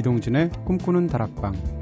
이동진의 꿈꾸는 다락방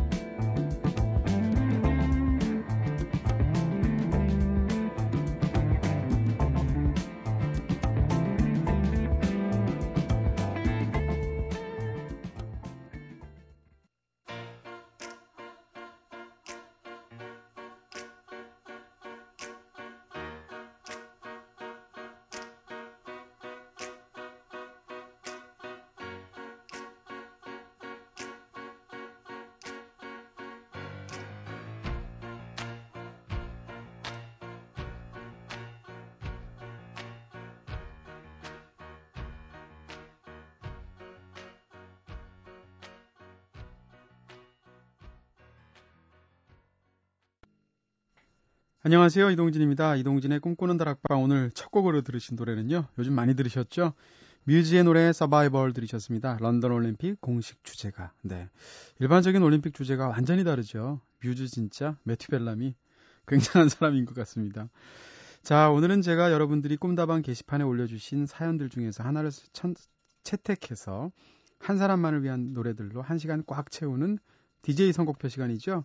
안녕하세요. 이동진입니다. 이동진의 꿈꾸는 다락방 오늘 첫 곡으로 들으신 노래는요. 요즘 많이 들으셨죠? 뮤지의 노래 서바이벌 들으셨습니다. 런던 올림픽 공식 주제가. 네. 일반적인 올림픽 주제가 완전히 다르죠. 뮤즈 진짜 매튜 벨람이 굉장한 사람인 것 같습니다. 자, 오늘은 제가 여러분들이 꿈다방 게시판에 올려주신 사연들 중에서 하나를 천, 채택해서 한 사람만을 위한 노래들로 한 시간 꽉 채우는 DJ 선곡표 시간이죠.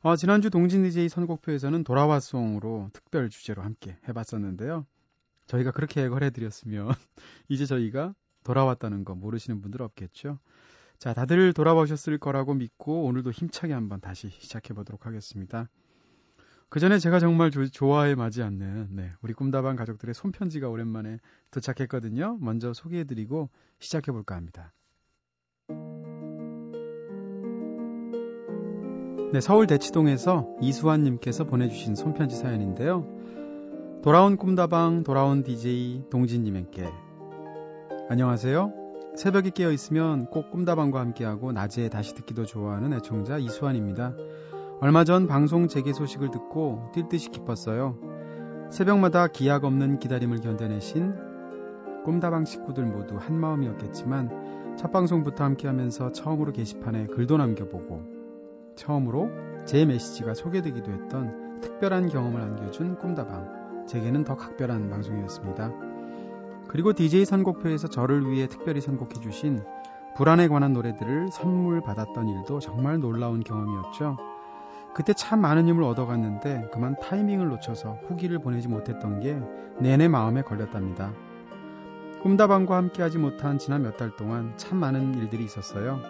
어, 지난주 동진 DJ 선곡표에서는 돌아와송으로 특별 주제로 함께 해봤었는데요. 저희가 그렇게 해결해드렸으면 이제 저희가 돌아왔다는 거 모르시는 분들 없겠죠. 자, 다들 돌아오셨을 거라고 믿고 오늘도 힘차게 한번 다시 시작해 보도록 하겠습니다. 그 전에 제가 정말 조, 좋아해 마지 않는 네, 우리 꿈다방 가족들의 손편지가 오랜만에 도착했거든요. 먼저 소개해드리고 시작해 볼까 합니다. 네, 서울 대치동에서 이수환 님께서 보내주신 손편지 사연인데요. 돌아온 꿈다방, 돌아온 DJ 동진 님에게 안녕하세요. 새벽에 깨어 있으면 꼭 꿈다방과 함께하고 낮에 다시 듣기도 좋아하는 애청자 이수환입니다. 얼마 전 방송 재개 소식을 듣고 뛸 듯이 기뻤어요. 새벽마다 기약 없는 기다림을 견뎌내신 꿈다방 식구들 모두 한 마음이었겠지만 첫 방송부터 함께하면서 처음으로 게시판에 글도 남겨보고 처음으로 제 메시지가 소개되기도 했던 특별한 경험을 안겨준 꿈다방. 제게는 더 각별한 방송이었습니다. 그리고 DJ 선곡표에서 저를 위해 특별히 선곡해주신 불안에 관한 노래들을 선물 받았던 일도 정말 놀라운 경험이었죠. 그때 참 많은 힘을 얻어갔는데 그만 타이밍을 놓쳐서 후기를 보내지 못했던 게 내내 마음에 걸렸답니다. 꿈다방과 함께하지 못한 지난 몇 달 동안 참 많은 일들이 있었어요.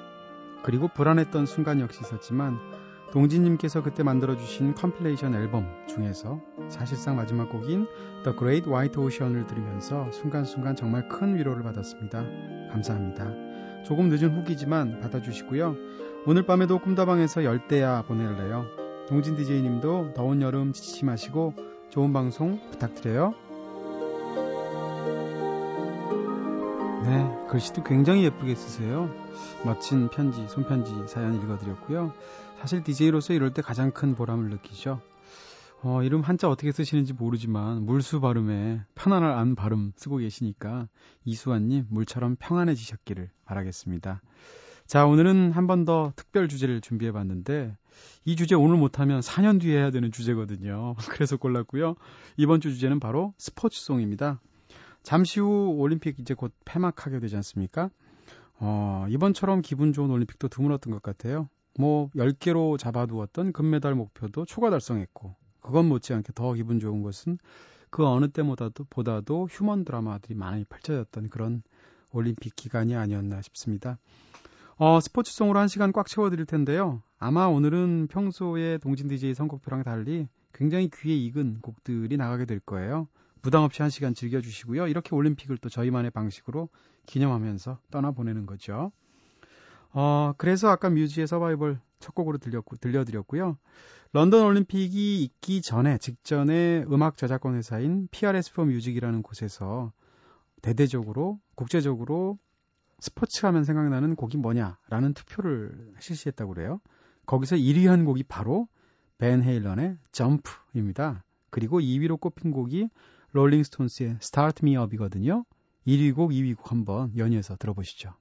그리고 불안했던 순간 역시 있었지만 동진님께서 그때 만들어주신 compilation 앨범 중에서 사실상 마지막 곡인 The Great White Ocean을 들으면서 순간순간 정말 큰 위로를 받았습니다. 감사합니다. 조금 늦은 후기지만 받아주시고요. 오늘 밤에도 꿈다방에서 열대야 보낼래요. 동진 DJ님도 더운 여름 지치지 마시고 좋은 방송 부탁드려요. 네, 글씨도 굉장히 예쁘게 쓰세요. 멋진 편지, 손편지 사연 읽어드렸고요. 사실 DJ로서 이럴 때 가장 큰 보람을 느끼죠. 어, 이름 한자 어떻게 쓰시는지 모르지만 물수 발음에 편안한 발음 쓰고 계시니까 이수환님 물처럼 평안해지셨기를 바라겠습니다. 자, 오늘은 한 번 더 특별 주제를 준비해 봤는데 이 주제 오늘 못하면 4년 뒤에 해야 되는 주제거든요. 그래서 골랐고요. 이번 주 주제는 바로 스포츠송입니다. 잠시 후 올림픽 이제 곧 폐막하게 되지 않습니까? 어, 이번처럼 기분 좋은 올림픽도 드물었던 것 같아요. 뭐 10개로 잡아두었던 금메달 목표도 초과 달성했고 그건 못지않게 더 기분 좋은 것은 그 어느 때보다도 보다도 휴먼 드라마들이 많이 펼쳐졌던 그런 올림픽 기간이 아니었나 싶습니다. 어, 스포츠송으로 한 시간 꽉 채워드릴 텐데요. 아마 오늘은 평소에 동진 DJ 선곡표랑 달리 굉장히 귀에 익은 곡들이 나가게 될 거예요. 부담 없이 한 시간 즐겨주시고요. 이렇게 올림픽을 또 저희만의 방식으로 기념하면서 떠나보내는 거죠. 어, 그래서 아까 뮤지의 서바이벌 첫 곡으로 들렸고, 들려드렸고요. 런던 올림픽이 있기 전에, 직전에 음악 저작권 회사인 PRS for Music이라는 곳에서 대대적으로, 국제적으로 스포츠 하면 생각나는 곡이 뭐냐라는 투표를 실시했다고 그래요. 거기서 1위 한 곡이 바로 벤 헤일런의 점프입니다. 그리고 2위로 꼽힌 곡이 롤링스톤스의 Start Me Up이거든요. 1위 곡, 2위 곡 한번 연이어서 들어보시죠.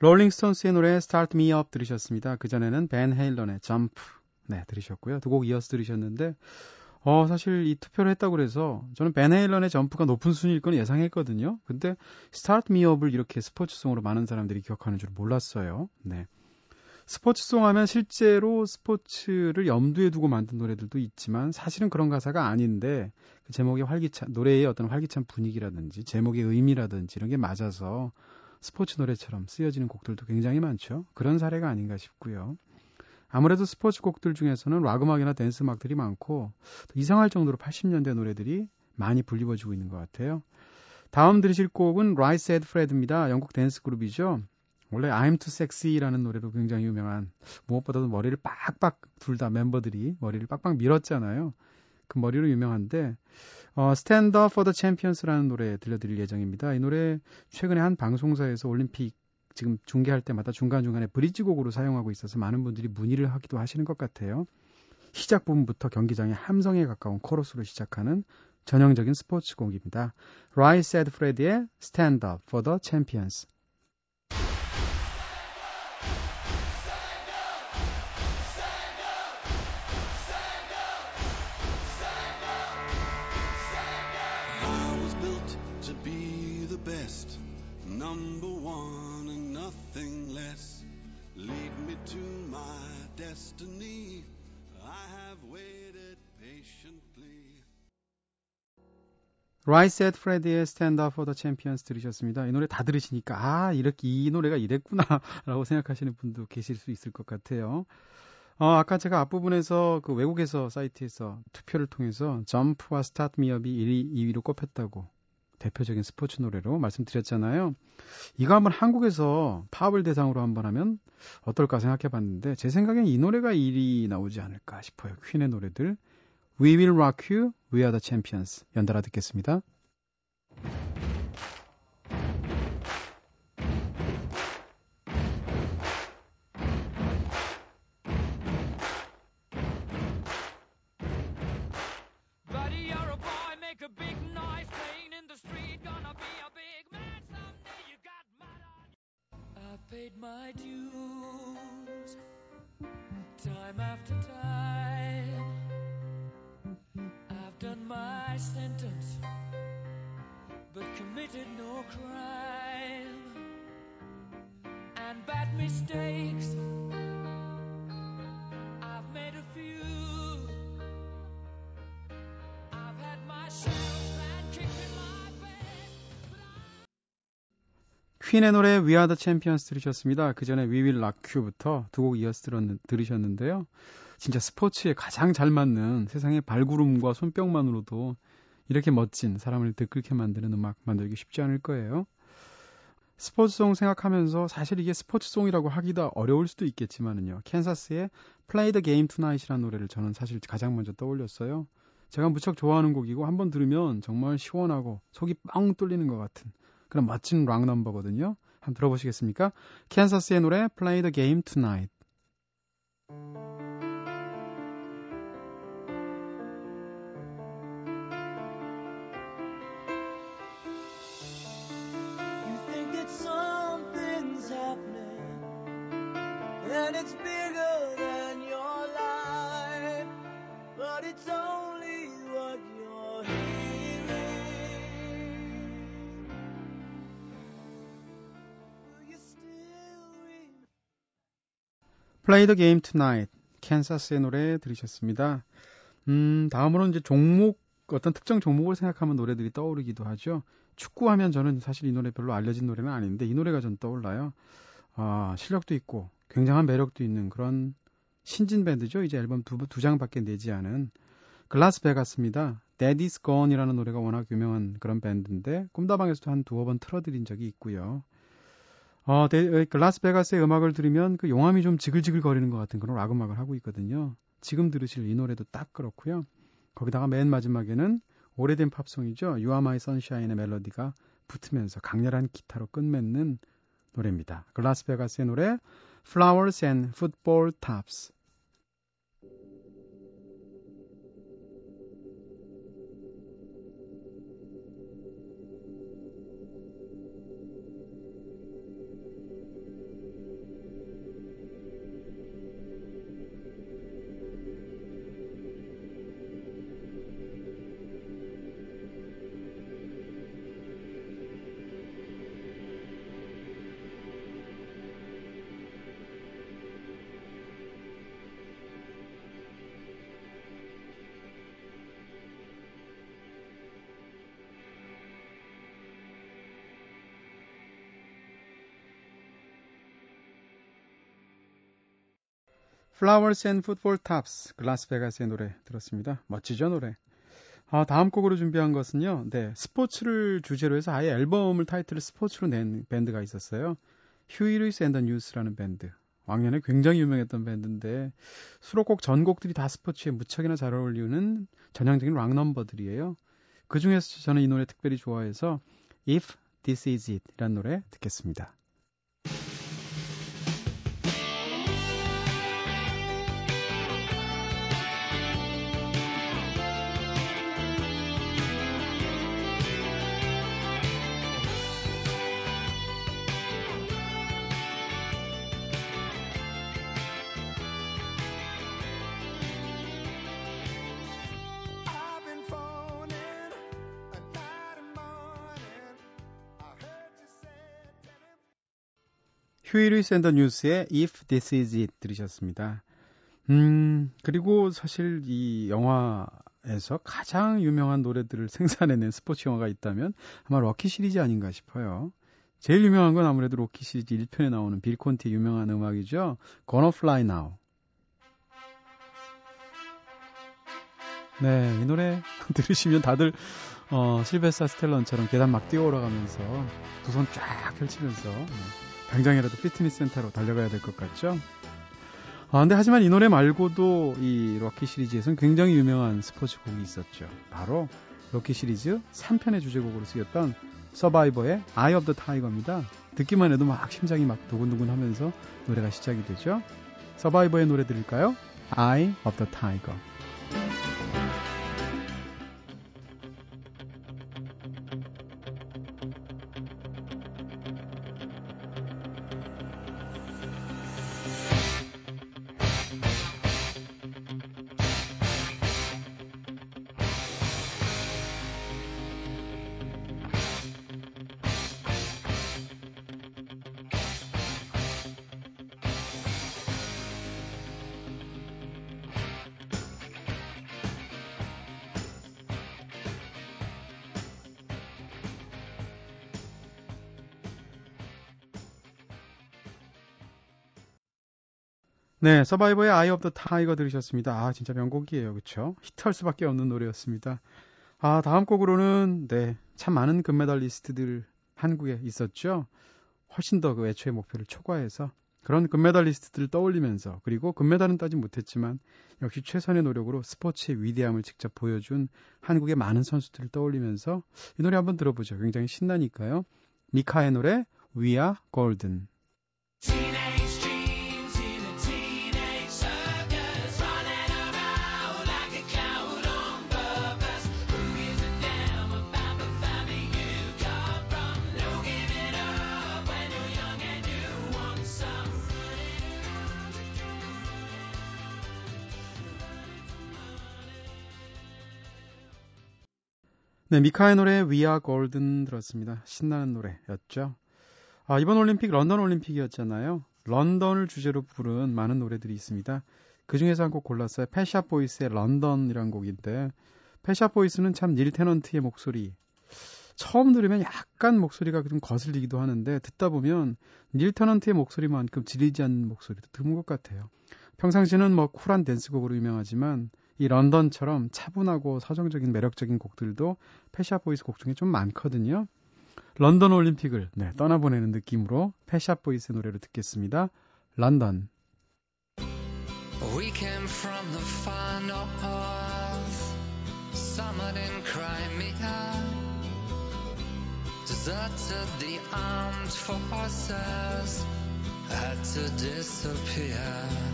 롤링스톤스의 노래 Start Me Up 들으셨습니다. 그 전에는 벤 헤일런의 Jump 네, 들으셨고요. 두 곡 이어서 들으셨는데 어, 사실 이 투표를 했다고 그래서 저는 벤 헤일런의 점프가 높은 순위일 건 예상했거든요. 근데 Start Me Up을 이렇게 스포츠송으로 많은 사람들이 기억하는 줄 몰랐어요. 네. 스포츠송 하면 실제로 스포츠를 염두에 두고 만든 노래들도 있지만 사실은 그런 가사가 아닌데 그 제목의 활기찬 노래의 어떤 활기찬 분위기라든지 제목의 의미라든지 이런 게 맞아서 스포츠 노래처럼 쓰여지는 곡들도 굉장히 많죠. 그런 사례가 아닌가 싶고요. 아무래도 스포츠 곡들 중에서는 락 음악이나 댄스 음악들이 많고 이상할 정도로 80년대 노래들이 많이 불리워지고 있는 것 같아요. 다음 들으실 곡은 Right Said Fred입니다. 영국 댄스 그룹이죠. 원래 I'm Too Sexy라는 노래로 굉장히 유명한 무엇보다도 머리를 빡빡 둘 다 멤버들이 머리를 빡빡 밀었잖아요. 그 머리로 유명한데 어, Stand Up for the Champions라는 노래 들려드릴 예정입니다. 이 노래 최근에 한 방송사에서 올림픽 지금 중계할 때마다 중간중간에 브릿지 곡으로 사용하고 있어서 많은 분들이 문의를 하기도 하시는 것 같아요. 시작 부분부터 경기장의 함성에 가까운 코러스로 시작하는 전형적인 스포츠 곡입니다. Rice and Freddy의 Stand Up for the Champions. Right Said Fred의 Stand Up for the Champions 들으셨습니다. 이 노래 다 들으시니까 아 이렇게 이 노래가 이랬구나 라고 생각하시는 분도 계실 수 있을 것 같아요. 어, 아까 제가 앞부분에서 그 외국에서 사이트에서 투표를 통해서 Jump와 Start Me Up이 1위, 2위로 꼽혔다고 대표적인 스포츠 노래로 말씀드렸잖아요. 이거 한번 한국에서 팝을 대상으로 한번 하면 어떨까 생각해 봤는데 제 생각엔 이 노래가 1위 나오지 않을까 싶어요. 퀸의 노래들. We Will Rock You, We Are the Champions 연달아 듣겠습니다. My sentence, but committed no crime. And bad mistakes, I've made a few. I've had my of bad kicks in my bed. 퀸의 노래 We Are the Champions 들으셨습니다. 그 전에 We Will Rock You부터 두 곡 이어서 들으셨는데요. 진짜 스포츠에 가장 잘 맞는 세상의 발구름과 손뼉만으로도 이렇게 멋진 사람을 들끓게 만드는 음악 만들기 쉽지 않을 거예요. 스포츠송 생각하면서 사실 이게 스포츠송이라고 하기도 어려울 수도 있겠지만은요. 캔사스의 Play the Game Tonight이라는 노래를 저는 사실 가장 먼저 떠올렸어요. 제가 무척 좋아하는 곡이고 한번 들으면 정말 시원하고 속이 뻥 뚫리는 것 같은 그런 멋진 락 넘버거든요. 한번 들어보시겠습니까? 캔사스의 노래 Play the Game Tonight. And it's bigger than your life, but it's only what you're hearing. Play the game tonight. 캔사스의 노래 들으셨습니다. 음, 다음으로는 이제 종목, 어떤 특정 종목을 생각하면 노래들이 떠오르기도 하죠. 축구하면 저는 사실 이 노래 별로 알려진 노래는 아닌데 이 노래가 전 떠올라요. 아, 실력도 있고 굉장한 매력도 있는 그런 신진 밴드죠. 이제 앨범 두, 두 장밖에 내지 않은 글라스 베가스입니다. Daddy's Gone이라는 노래가 워낙 유명한 그런 밴드인데 꿈다방에서도 한 두어 번 틀어드린 적이 있고요. 어, 데, 글라스 베가스의 음악을 들으면 그 용암이 좀 지글지글 거리는 것 같은 그런 락 음악을 하고 있거든요. 지금 들으실 이 노래도 딱 그렇고요. 거기다가 맨 마지막에는 오래된 팝송이죠. You Are My Sunshine의 멜로디가 붙으면서 강렬한 기타로 끝맺는 노래입니다. 글라스베가스의 노래 Flowers and Football Tops Flowers and Football Tops, Glasvegas의 노래 들었습니다. 멋지죠, 노래. 아, 다음 곡으로 준비한 것은요, 네, 스포츠를 주제로 해서 아예 앨범을 타이틀을 스포츠로 낸 밴드가 있었어요. Huey Lewis and the News라는 밴드. 왕년에 굉장히 유명했던 밴드인데, 수록곡 전곡들이 다 스포츠에 무척이나 잘 어울리는 전형적인 락 넘버들이에요. 그 중에서 저는 이 노래 특별히 좋아해서 If This Is It 이라는 노래 듣겠습니다. 휴일이 샌더 뉴스의 If This Is It 들으셨습니다. 음, 그리고 사실 이 영화에서 가장 유명한 노래들을 생산해낸 스포츠 영화가 있다면 아마 럭키 시리즈 아닌가 싶어요. 제일 유명한 건 아무래도 럭키 시리즈 1편에 나오는 빌 콘티의 유명한 음악이죠. Gonna Fly Now. 네, 이 노래 들으시면 다들 어, 실베스타 스텔런처럼 계단 막 뛰어 올라가면서 두 손 쫙 펼치면서 네. 당장이라도 피트니스 센터로 달려가야 될 것 같죠? 아, 근데 하지만 이 노래 말고도 이 럭키 시리즈에서는 굉장히 유명한 스포츠 곡이 있었죠. 바로 럭키 시리즈 3편의 주제곡으로 쓰였던 서바이버의 Eye of the Tiger입니다. 듣기만 해도 막 심장이 막 두근두근 하면서 노래가 시작이 되죠. 서바이버의 노래 들을까요? Eye of the Tiger. 네, 서바이버의 아이 오브 더 타이거 들으셨습니다. 아, 진짜 명곡이에요. 그쵸? 히트할 수밖에 없는 노래였습니다. 아, 다음 곡으로는, 네, 참 많은 금메달리스트들 한국에 있었죠. 훨씬 더 그 애초의 목표를 초과해서 그런 금메달리스트들을 떠올리면서 그리고 금메달은 따지 못했지만 역시 최선의 노력으로 스포츠의 위대함을 직접 보여준 한국의 많은 선수들을 떠올리면서 이 노래 한번 들어보죠. 굉장히 신나니까요. 미카의 노래 We Are Golden. 네, 미카의 노래 We Are Golden 들었습니다. 신나는 노래였죠. 아, 이번 올림픽 런던 올림픽이었잖아요. 런던을 주제로 부른 많은 노래들이 있습니다. 그 중에서 한 곡 골랐어요. Pet Shop Boys의 런던이란 곡인데 Pet Shop Boys는 참 닐 테넌트의 목소리 처음 들으면 약간 목소리가 좀 거슬리기도 하는데 듣다 보면 닐 테넌트의 목소리만큼 질리지 않는 목소리도 드문 것 같아요. 평상시는 뭐 쿨한 댄스곡으로 유명하지만 이 런던처럼 차분하고 서정적인 매력적인 곡들도 Pet Shop Boys 곡 중에 좀 많거든요. 런던 올림픽을 네, 떠나보내는 느낌으로 Pet Shop Boys 노래를 듣겠습니다. 런던. We came from the far north, summer in Crimea, deserted the armed forces, had to disappear.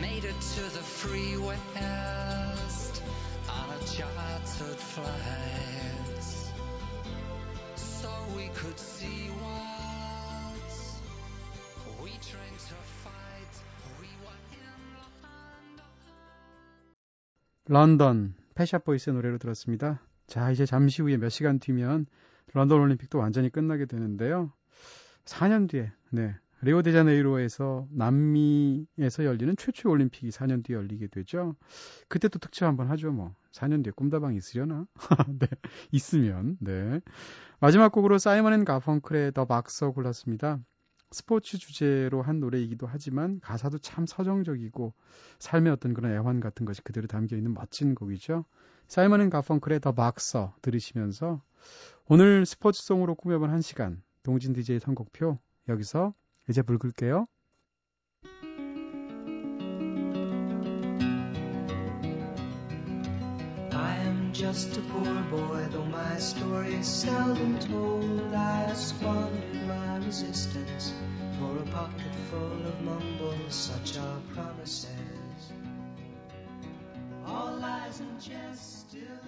Made it to the free west on a chartered flight so we could see what we trained to fight we were in 런던 패샷 보이스의 노래로 들었습니다. 자, 이제 잠시 후에 몇 시간 뒤면 런던 올림픽도 완전히 끝나게 되는데요. 4년 뒤에 네, 리오데자네이로에서 남미에서 열리는 최초 올림픽이 4년 뒤에 열리게 되죠. 그때 또 특집 한번 하죠, 뭐. 4년 뒤에 꿈다방 있으려나? 네, 있으면, 네. 마지막 곡으로 Simon and Garfunkel의 The Boxer 골랐습니다. 스포츠 주제로 한 노래이기도 하지만 가사도 참 서정적이고 삶의 어떤 그런 애환 같은 것이 그대로 담겨 있는 멋진 곡이죠. Simon and Garfunkel의 The Boxer 들으시면서 오늘 스포츠송으로 꾸며본 한 시간 동진 DJ 선곡표 여기서 이제 불 끌게요. just a poor boy, though my story is seldom told. I squandered my resistance for a pocket full of mumbles, such are promises. All lies and jest still.